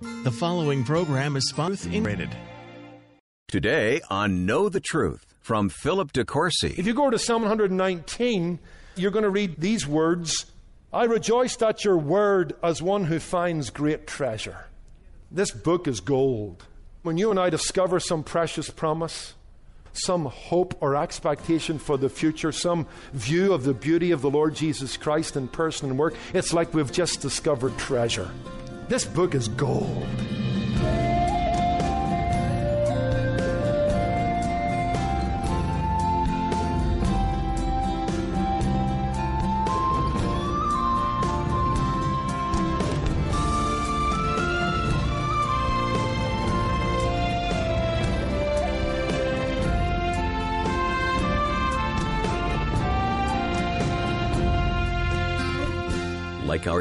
The following program is sponsored. Today on Know the Truth from Philip DeCourcy. If you go to Psalm 119, you're going to read these words I rejoiced at your word as one who finds great treasure. This book is gold. When you and I discover some precious promise, some hope or expectation for the future, some view of the beauty of the Lord Jesus Christ in person and work, it's like we've just discovered treasure. This book is gold.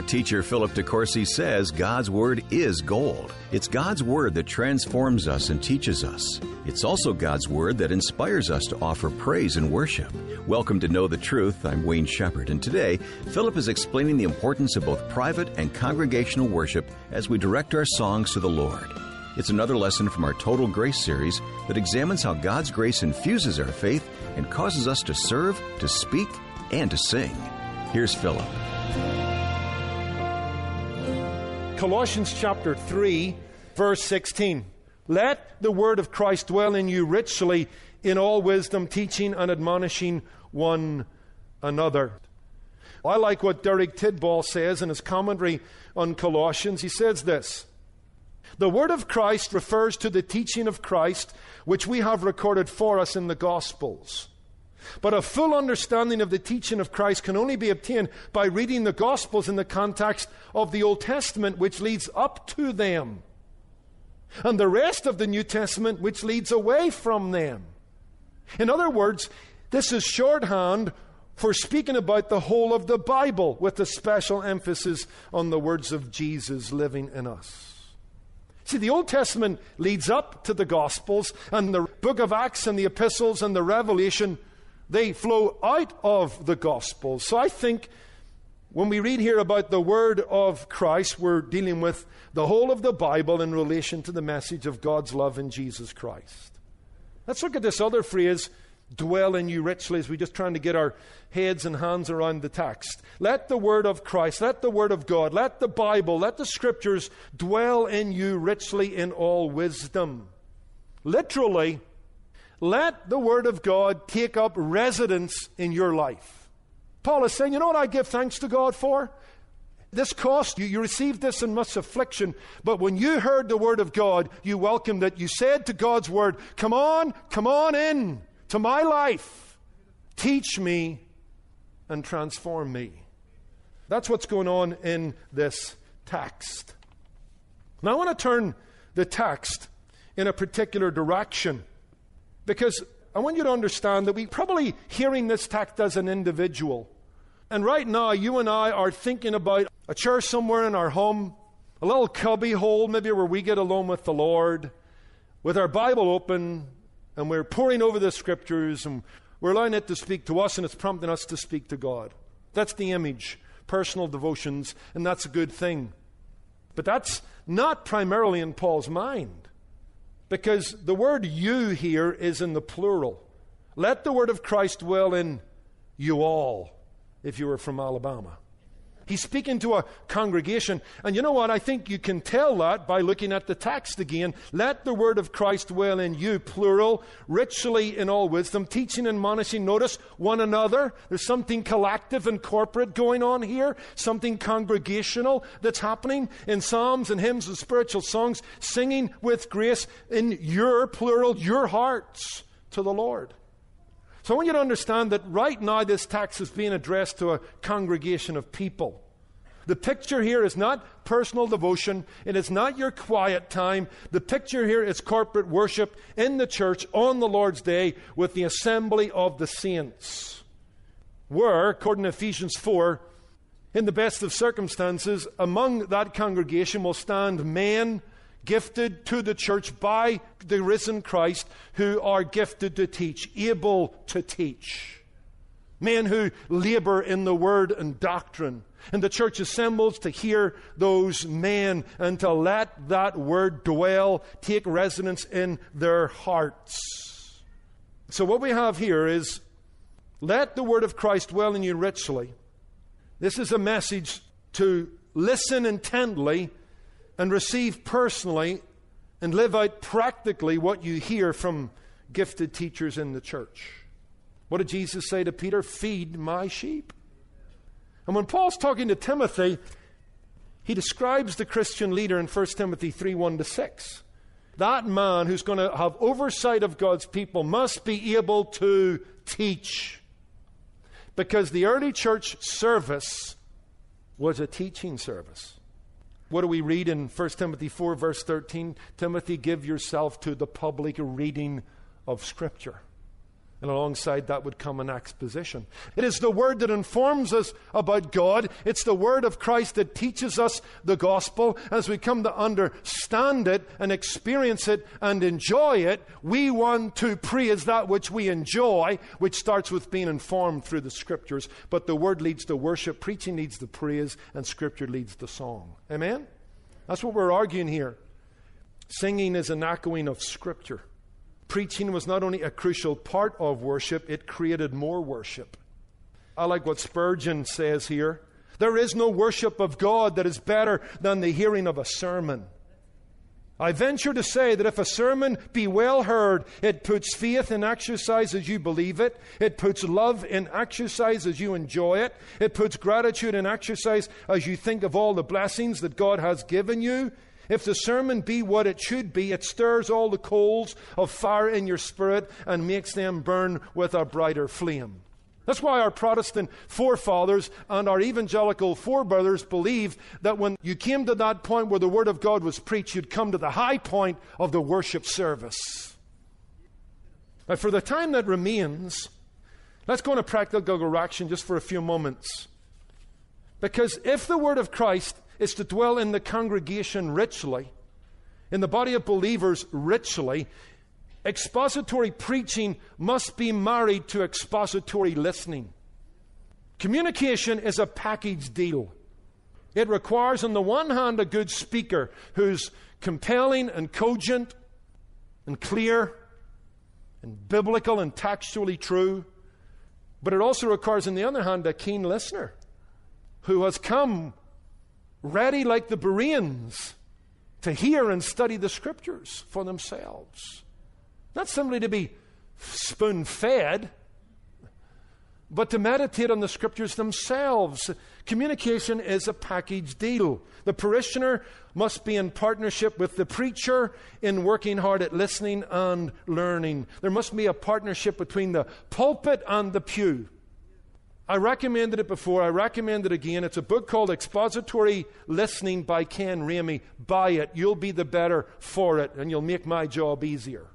Teacher Philip DeCourcy says, God's Word is gold. It's God's Word that transforms us and teaches us. It's also God's Word that inspires us to offer praise and worship. Welcome to Know the Truth. I'm Wayne Shepherd, and today, Philip is explaining the importance of both private and congregational worship as we direct our songs to the Lord. It's another lesson from our Total Grace series that examines how God's grace infuses our faith and causes us to serve, to speak, and to sing. Here's Philip. Colossians chapter 3, verse 16. Let the word of Christ dwell in you richly in all wisdom, teaching and admonishing one another. I like what Derek Tidball says in his commentary on Colossians. He says this The word of Christ refers to the teaching of Christ, which we have recorded for us in the Gospels. But a full understanding of the teaching of Christ can only be obtained by reading the Gospels in the context of the Old Testament, which leads up to them, and the rest of the New Testament, which leads away from them. In other words, this is shorthand for speaking about the whole of the Bible, with a special emphasis on the words of Jesus living in us. See, the Old Testament leads up to the Gospels, and the book of Acts and the epistles and the Revelation they flow out of the gospel. So I think when we read here about the word of Christ, we're dealing with the whole of the Bible in relation to the message of God's love in Jesus Christ. Let's look at this other phrase, dwell in you richly, as we're just trying to get our heads and hands around the text. Let the word of Christ, let the word of God, let the Bible, let the scriptures dwell in you richly in all wisdom. Literally, let the Word of God take up residence in your life. Paul is saying, you know what I give thanks to God for? This cost you. You received this in much affliction. But when you heard the Word of God, you welcomed it. You said to God's Word, Come on, come on in to my life. Teach me and transform me. That's what's going on in this text. Now, I want to turn the text in a particular direction. Because I want you to understand that we probably hearing this text as an individual. And right now, you and I are thinking about a chair somewhere in our home, a little cubby hole, maybe where we get alone with the Lord, with our Bible open, and we're poring over the scriptures, and we're allowing it to speak to us, and it's prompting us to speak to God. That's the image, personal devotions, and that's a good thing. But that's not primarily in Paul's mind. Because the word you here is in the plural. Let the word of Christ dwell in you all, if you were from Alabama. He's speaking to a congregation. And you know what? I think you can tell that by looking at the text again. Let the word of Christ dwell in you, plural, richly in all wisdom, teaching and admonishing. Notice one another. There's something collective and corporate going on here, something congregational that's happening in psalms and hymns and spiritual songs, singing with grace in your, plural, your hearts to the Lord. So I want you to understand that right now this text is being addressed to a congregation of people. The picture here is not personal devotion. And It is not your quiet time. The picture here is corporate worship in the church on the Lord's day with the assembly of the saints. Where, according to Ephesians 4, in the best of circumstances, among that congregation will stand men gifted to the church by the risen Christ who are gifted to teach, able to teach. Men who labor in the word and doctrine. And the church assembles to hear those men and to let that word dwell, take residence in their hearts. So, what we have here is let the word of Christ dwell in you richly. This is a message to listen intently and receive personally and live out practically what you hear from gifted teachers in the church. What did Jesus say to Peter? Feed my sheep. And when Paul's talking to Timothy, he describes the Christian leader in 1 Timothy 3 1 to 6. That man who's going to have oversight of God's people must be able to teach. Because the early church service was a teaching service. What do we read in 1 Timothy 4, verse 13? Timothy, give yourself to the public reading of Scripture. And alongside that would come an exposition. It is the word that informs us about God. It's the word of Christ that teaches us the gospel. As we come to understand it and experience it and enjoy it, we want to praise that which we enjoy, which starts with being informed through the scriptures. But the word leads to worship, preaching leads to praise, and scripture leads to song. Amen? That's what we're arguing here. Singing is an echoing of scripture preaching was not only a crucial part of worship, it created more worship. I like what Spurgeon says here. There is no worship of God that is better than the hearing of a sermon. I venture to say that if a sermon be well heard, it puts faith in exercise as you believe it. It puts love in exercise as you enjoy it. It puts gratitude in exercise as you think of all the blessings that God has given you. If the sermon be what it should be, it stirs all the coals of fire in your spirit and makes them burn with a brighter flame. That's why our Protestant forefathers and our evangelical forebrothers believed that when you came to that point where the Word of God was preached, you'd come to the high point of the worship service. Now, for the time that remains, let's go into practical action just for a few moments. Because if the Word of Christ is to dwell in the congregation richly, in the body of believers richly. Expository preaching must be married to expository listening. Communication is a package deal. It requires, on the one hand, a good speaker who's compelling and cogent and clear and biblical and textually true. But it also requires, on the other hand, a keen listener who has come ready like the Bereans to hear and study the scriptures for themselves. Not simply to be spoon fed, but to meditate on the scriptures themselves. Communication is a package deal. The parishioner must be in partnership with the preacher in working hard at listening and learning. There must be a partnership between the pulpit and the pew. I recommended it before. I recommend it again. It's a book called Expository Listening by Ken Ramey. Buy it. You'll be the better for it, and you'll make my job easier.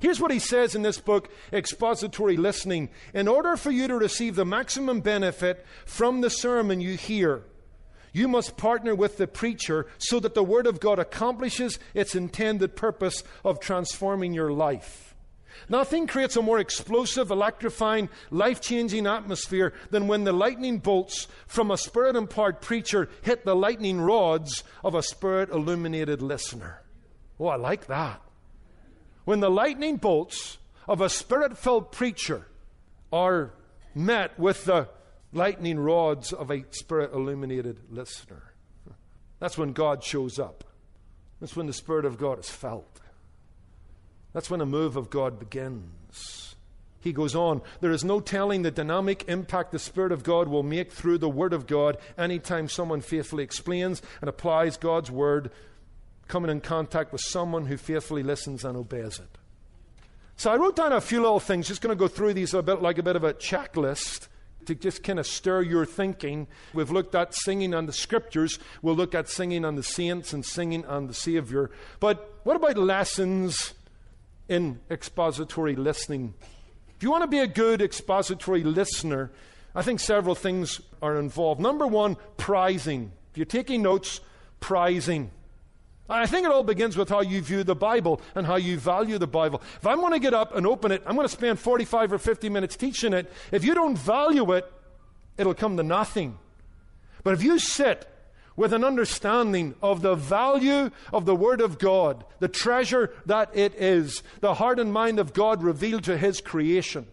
Here's what he says in this book, Expository Listening. In order for you to receive the maximum benefit from the sermon you hear, you must partner with the preacher so that the Word of God accomplishes its intended purpose of transforming your life. Nothing creates a more explosive, electrifying, life changing atmosphere than when the lightning bolts from a spirit empowered preacher hit the lightning rods of a spirit illuminated listener. Oh, I like that. When the lightning bolts of a spirit filled preacher are met with the lightning rods of a spirit illuminated listener, that's when God shows up. That's when the Spirit of God is felt. That's when a move of God begins. He goes on, there is no telling the dynamic impact the Spirit of God will make through the Word of God anytime someone faithfully explains and applies God's Word, coming in contact with someone who faithfully listens and obeys it. So I wrote down a few little things, just going to go through these a bit like a bit of a checklist. to just kind of stir your thinking. We've looked at singing on the scriptures. We'll look at singing on the saints and singing on the Savior. But what about lessons in expository listening? If you want to be a good expository listener, I think several things are involved. Number one, prizing. If you're taking notes, prizing. I think it all begins with how you view the Bible and how you value the Bible. If I'm going to get up and open it, I'm going to spend 45 or 50 minutes teaching it. If you don't value it, it'll come to nothing. But if you sit with an understanding of the value of the Word of God, the treasure that it is, the heart and mind of God revealed to His creation,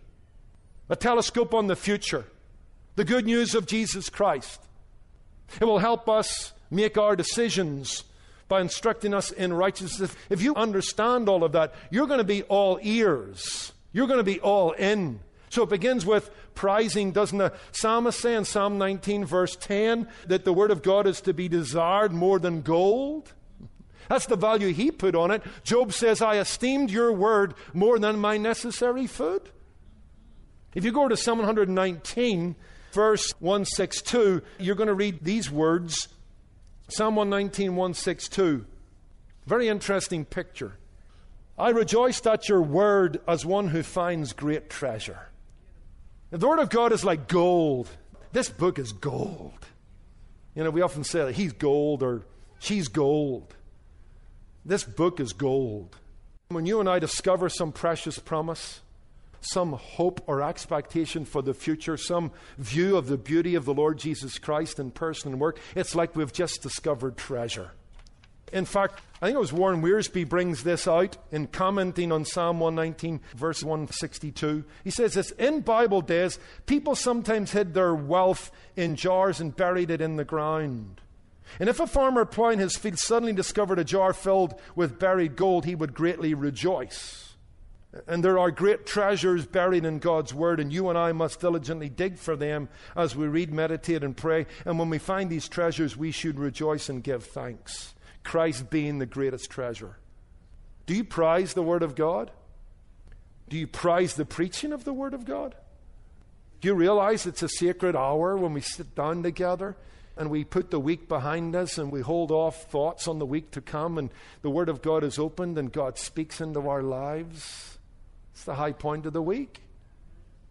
a telescope on the future, the good news of Jesus Christ, it will help us make our decisions by instructing us in righteousness. If you understand all of that, you're going to be all ears. You're going to be all in. So it begins with prizing, doesn't the psalmist say in Psalm 19, verse 10, that the word of God is to be desired more than gold? That's the value he put on it. Job says, I esteemed your word more than my necessary food. If you go to Psalm 119, verse 162, you're going to read these words Psalm 119, 162. Very interesting picture. I rejoiced at your word as one who finds great treasure. The word of God is like gold. This book is gold. You know, we often say that he's gold or she's gold. This book is gold. When you and I discover some precious promise, some hope or expectation for the future, some view of the beauty of the Lord Jesus Christ in person and work, it's like we've just discovered treasure. In fact, I think it was Warren Wiersbe brings this out in commenting on Psalm 119, verse 162. He says this In Bible days, people sometimes hid their wealth in jars and buried it in the ground. And if a farmer plowing his field suddenly discovered a jar filled with buried gold, he would greatly rejoice. And there are great treasures buried in God's Word, and you and I must diligently dig for them as we read, meditate, and pray. And when we find these treasures, we should rejoice and give thanks. Christ being the greatest treasure. Do you prize the Word of God? Do you prize the preaching of the Word of God? Do you realize it's a sacred hour when we sit down together and we put the week behind us and we hold off thoughts on the week to come and the Word of God is opened and God speaks into our lives? It's the high point of the week.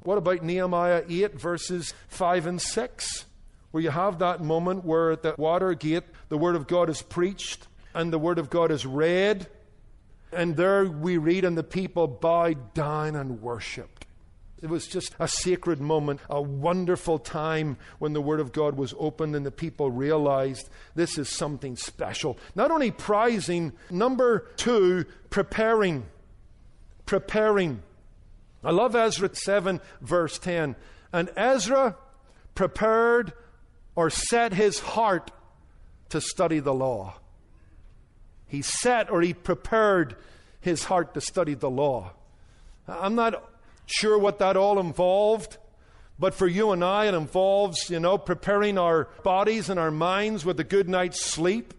What about Nehemiah 8, verses 5 and 6, where you have that moment where at the water gate the Word of God is preached and the Word of God is read, and there we read, and the people bowed down and worshipped. It was just a sacred moment, a wonderful time when the Word of God was opened and the people realized this is something special. Not only prizing, number two, preparing preparing. I love Ezra 7, verse 10. And Ezra prepared or set his heart to study the law. He set or he prepared his heart to study the law. I'm not sure what that all involved, but for you and I, it involves, you know, preparing our bodies and our minds with a good night's sleep.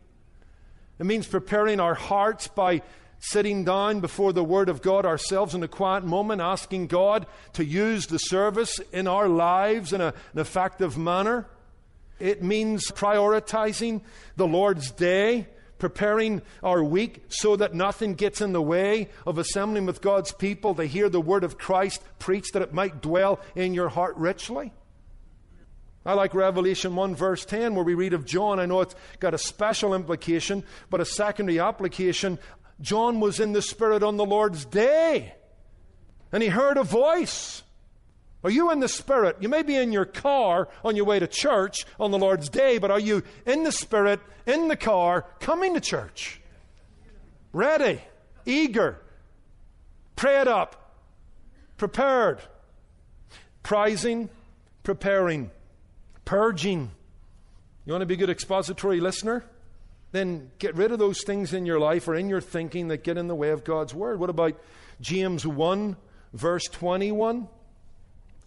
It means preparing our hearts by sitting down before the Word of God ourselves in a quiet moment, asking God to use the service in our lives in a, an effective manner. It means prioritizing the Lord's day, preparing our week so that nothing gets in the way of assembling with God's people to hear the Word of Christ preached that it might dwell in your heart richly. I like Revelation 1, verse 10, where we read of John. I know it's got a special implication, but a secondary application John was in the Spirit on the Lord's day, and he heard a voice. Are you in the Spirit? You may be in your car on your way to church on the Lord's day, but are you in the Spirit, in the car, coming to church? Ready, eager, prayed up, prepared, prizing, preparing, purging. You want to be a good expository listener? then get rid of those things in your life or in your thinking that get in the way of God's Word. What about James 1, verse 21?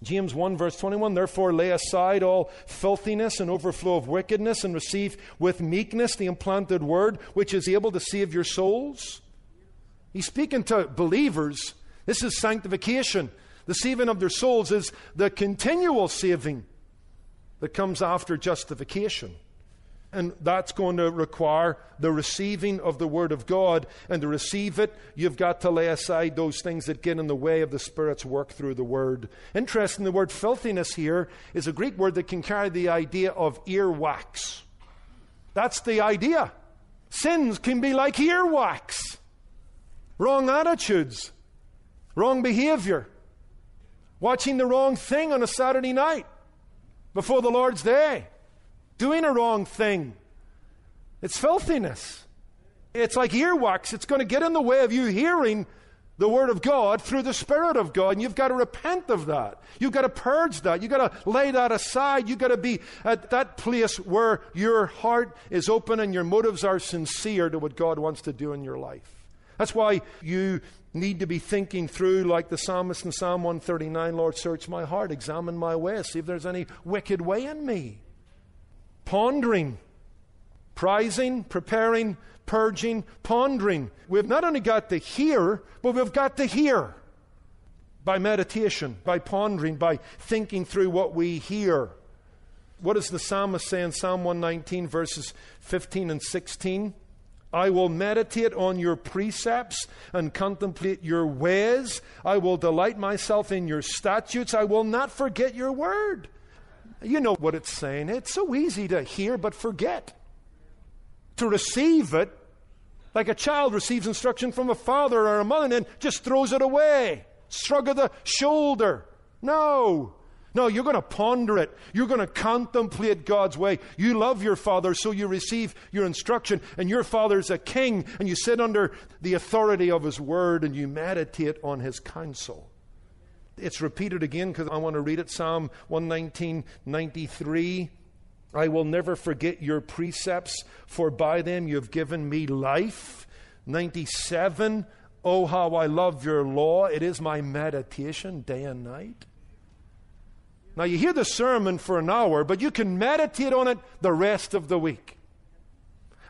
James 1, verse 21 Therefore lay aside all filthiness and overflow of wickedness, and receive with meekness the implanted word, which is able to save your souls. He's speaking to believers. This is sanctification. The saving of their souls is the continual saving that comes after justification. And that's going to require the receiving of the Word of God. And to receive it, you've got to lay aside those things that get in the way of the Spirit's work through the Word. Interesting, the word filthiness here is a Greek word that can carry the idea of earwax. That's the idea. Sins can be like earwax. Wrong attitudes, wrong behavior, watching the wrong thing on a Saturday night before the Lord's day doing a wrong thing. It's filthiness. It's like earwax. It's going to get in the way of you hearing the Word of God through the Spirit of God, and you've got to repent of that. You've got to purge that. You've got to lay that aside. You've got to be at that place where your heart is open and your motives are sincere to what God wants to do in your life. That's why you need to be thinking through, like the psalmist in Psalm 139 Lord, search my heart, examine my ways, see if there's any wicked way in me pondering, prizing, preparing, purging, pondering. We've not only got to hear, but we've got to hear by meditation, by pondering, by thinking through what we hear. What does the psalmist say in Psalm 119, verses 15 and 16? I will meditate on your precepts and contemplate your ways. I will delight myself in your statutes. I will not forget your word. You know what it's saying. It's so easy to hear but forget. To receive it, like a child receives instruction from a father or a mother and then just throws it away. Shrug of the shoulder. No. No, you're going to ponder it. You're going to contemplate God's way. You love your father, so you receive your instruction. And your father's a king, and you sit under the authority of his word and you meditate on his counsel. It's repeated again because I want to read it Psalm 119, 93. I will never forget your precepts, for by them you have given me life. 97. Oh, how I love your law. It is my meditation day and night. Now, you hear the sermon for an hour, but you can meditate on it the rest of the week.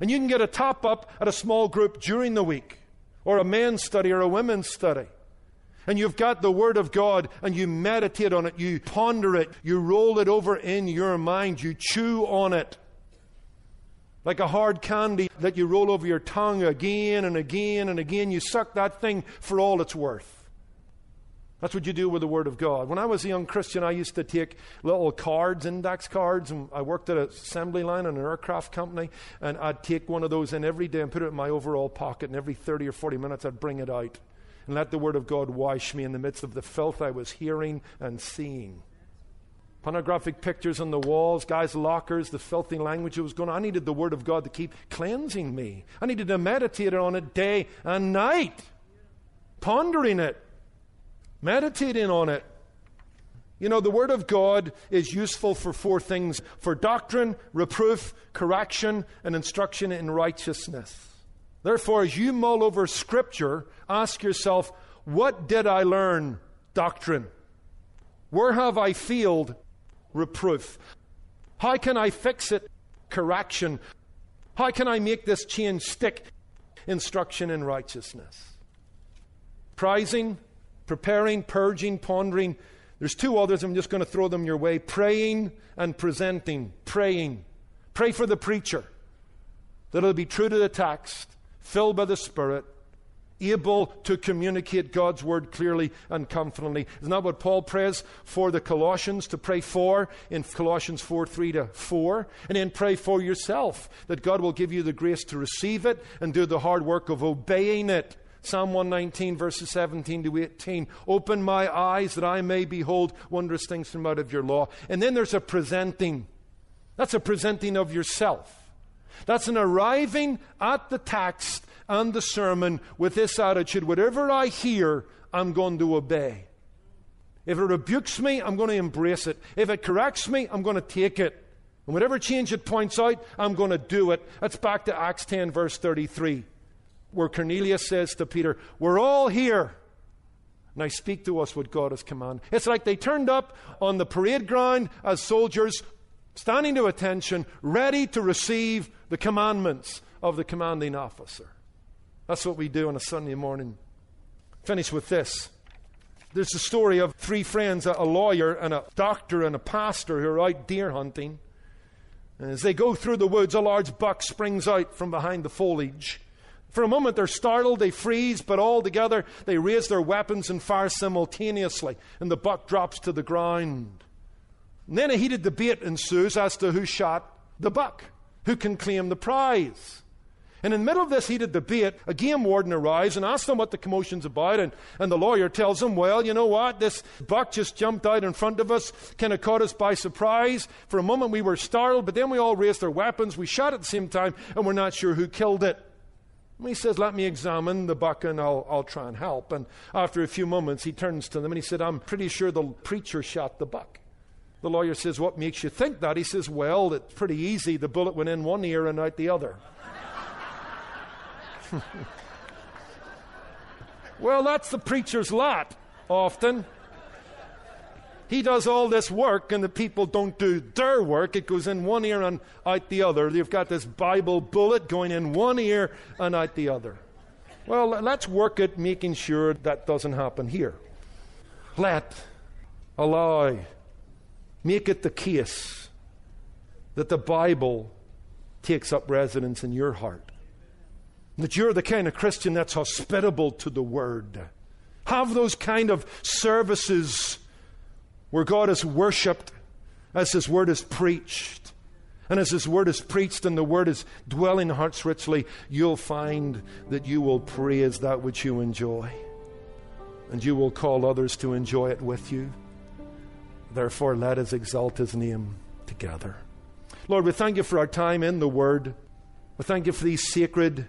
And you can get a top up at a small group during the week, or a men's study or a women's study and you've got the Word of God and you meditate on it, you ponder it, you roll it over in your mind, you chew on it. Like a hard candy that you roll over your tongue again and again and again. You suck that thing for all it's worth. That's what you do with the Word of God. When I was a young Christian, I used to take little cards, index cards, and I worked at an assembly line in an aircraft company, and I'd take one of those in every day and put it in my overall pocket, and every 30 or 40 minutes I'd bring it out and let the Word of God wash me in the midst of the filth I was hearing and seeing. Pornographic pictures on the walls, guys' lockers, the filthy language that was going on. I needed the Word of God to keep cleansing me. I needed to meditate on it day and night, pondering it, meditating on it. You know, the Word of God is useful for four things for doctrine, reproof, correction, and instruction in righteousness. Therefore, as you mull over Scripture, ask yourself, what did I learn? Doctrine. Where have I failed? Reproof. How can I fix it? Correction. How can I make this change stick? Instruction in righteousness. Prizing, preparing, purging, pondering. There's two others. I'm just going to throw them your way. Praying and presenting. Praying. Pray for the preacher that it'll be true to the text filled by the Spirit, able to communicate God's word clearly and confidently. Isn't that what Paul prays for the Colossians to pray for in Colossians 4 3 to 4? And then pray for yourself that God will give you the grace to receive it and do the hard work of obeying it. Psalm 119, verses 17 to 18. Open my eyes that I may behold wondrous things from out of your law. And then there's a presenting. That's a presenting of yourself. That's an arriving at the text and the sermon with this attitude whatever I hear, I'm going to obey. If it rebukes me, I'm going to embrace it. If it corrects me, I'm going to take it. And whatever change it points out, I'm going to do it. That's back to Acts 10, verse 33, where Cornelius says to Peter, We're all here. Now speak to us what God has commanded. It's like they turned up on the parade ground as soldiers standing to attention, ready to receive the commandments of the commanding officer. That's what we do on a Sunday morning. Finish with this. There's a story of three friends a lawyer and a doctor and a pastor who are out deer hunting. And as they go through the woods, a large buck springs out from behind the foliage. For a moment, they're startled, they freeze, but all together they raise their weapons and fire simultaneously, and the buck drops to the ground. And then a heated debate ensues as to who shot the buck, who can claim the prize. And in the middle of this heated debate, a game warden arrives and asks them what the commotion's about. And, and the lawyer tells them, well, you know what? This buck just jumped out in front of us, kind of caught us by surprise. For a moment we were startled, but then we all raised our weapons. We shot at the same time, and we're not sure who killed it. And he says, Let me examine the buck and I'll, I'll try and help. And after a few moments, he turns to them and he said, I'm pretty sure the preacher shot the buck. The lawyer says, What makes you think that? He says, Well, it's pretty easy. The bullet went in one ear and out the other. well, that's the preacher's lot, often. He does all this work, and the people don't do their work. It goes in one ear and out the other. You've got this Bible bullet going in one ear and out the other. Well, let's work at making sure that doesn't happen here. Let, allow, make it the case that the Bible takes up residence in your heart. That you're the kind of Christian that's hospitable to the Word. Have those kind of services where God is worshiped as His Word is preached. And as His Word is preached and the Word is dwelling in hearts richly, you'll find that you will praise that which you enjoy. And you will call others to enjoy it with you. Therefore, let us exalt His name together. Lord, we thank you for our time in the Word. We thank you for these sacred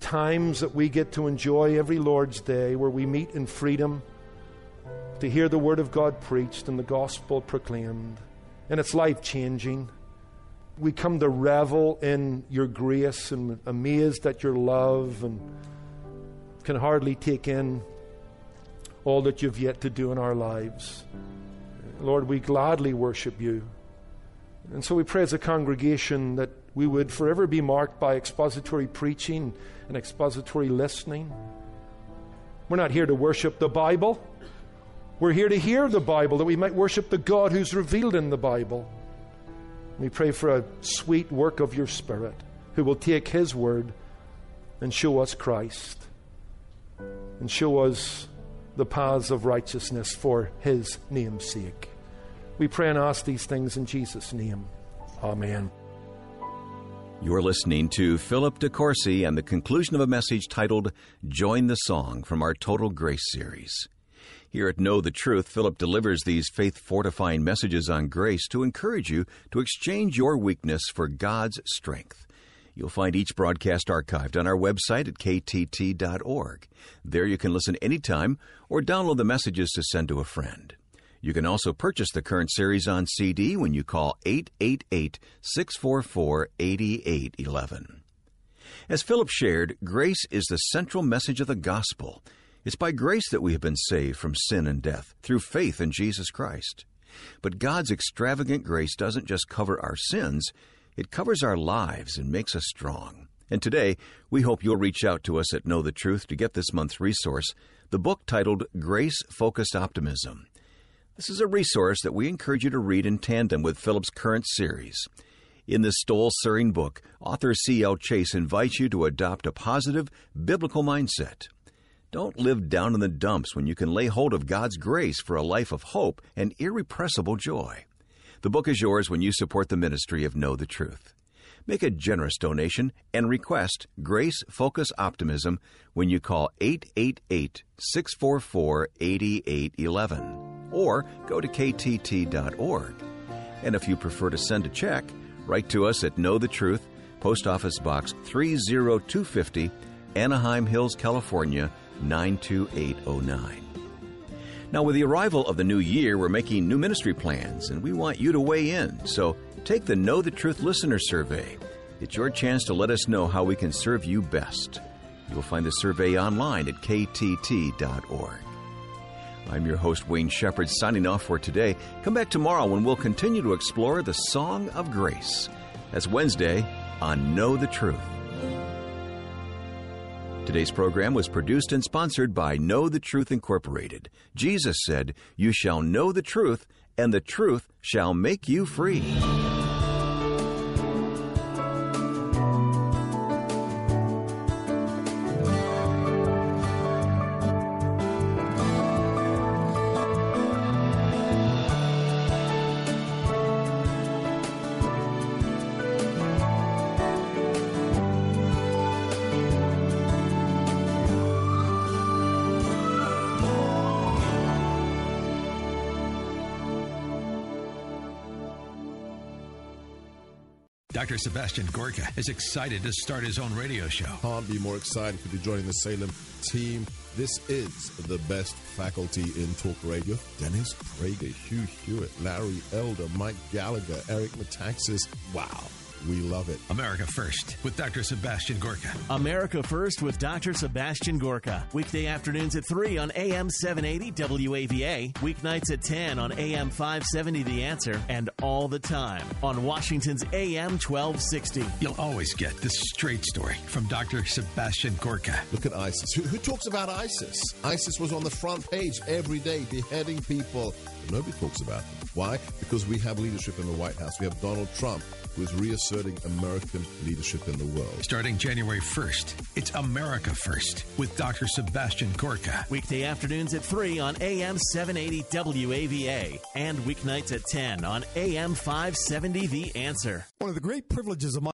times that we get to enjoy every Lord's Day where we meet in freedom to hear the Word of God preached and the gospel proclaimed. And it's life changing. We come to revel in your grace and amazed at your love and can hardly take in all that you've yet to do in our lives. Lord, we gladly worship you. And so we pray as a congregation that we would forever be marked by expository preaching and expository listening. We're not here to worship the Bible. We're here to hear the Bible that we might worship the God who's revealed in the Bible. We pray for a sweet work of your Spirit who will take His word and show us Christ and show us the paths of righteousness for His name's sake. We pray and ask these things in Jesus' name. Amen. You're listening to Philip DeCourcy and the conclusion of a message titled Join the Song from our Total Grace series. Here at Know the Truth, Philip delivers these faith fortifying messages on grace to encourage you to exchange your weakness for God's strength. You'll find each broadcast archived on our website at ktt.org. There you can listen anytime or download the messages to send to a friend. You can also purchase the current series on CD when you call 888 644 8811. As Philip shared, grace is the central message of the gospel. It's by grace that we have been saved from sin and death through faith in Jesus Christ. But God's extravagant grace doesn't just cover our sins, it covers our lives and makes us strong. And today, we hope you'll reach out to us at Know the Truth to get this month's resource, the book titled Grace Focused Optimism. This is a resource that we encourage you to read in tandem with Philip's current series. In this soul stirring book, author C.L. Chase invites you to adopt a positive, biblical mindset. Don't live down in the dumps when you can lay hold of God's grace for a life of hope and irrepressible joy. The book is yours when you support the ministry of Know the Truth. Make a generous donation and request Grace Focus Optimism when you call 888 644 8811 or go to ktt.org. And if you prefer to send a check, write to us at Know the Truth, Post Office Box 30250, Anaheim Hills, California 92809. Now, with the arrival of the new year, we're making new ministry plans, and we want you to weigh in. So take the Know the Truth Listener Survey. It's your chance to let us know how we can serve you best. You'll find the survey online at ktt.org. I'm your host, Wayne Shepherd, signing off for today. Come back tomorrow when we'll continue to explore the Song of Grace. That's Wednesday on Know the Truth. Today's program was produced and sponsored by Know the Truth Incorporated. Jesus said, You shall know the truth, and the truth shall make you free. Sebastian Gorka is excited to start his own radio show. Can't be more excited to be joining the Salem team. This is the best faculty in talk radio. Dennis Prager, Hugh Hewitt, Larry Elder, Mike Gallagher, Eric Metaxas. Wow. We love it. America First with Dr. Sebastian Gorka. America First with Dr. Sebastian Gorka. Weekday afternoons at 3 on AM 780 WAVA. Weeknights at 10 on AM 570 The Answer. And all the time on Washington's AM 1260. You'll always get the straight story from Dr. Sebastian Gorka. Look at ISIS. Who, who talks about ISIS? ISIS was on the front page every day, beheading people. But nobody talks about them. Why? Because we have leadership in the White House. We have Donald Trump who is reasserting American leadership in the world. Starting January 1st, it's America First with Dr. Sebastian Gorka. Weekday afternoons at 3 on AM 780 WAVA and weeknights at 10 on AM 570 The Answer. One of the great privileges of my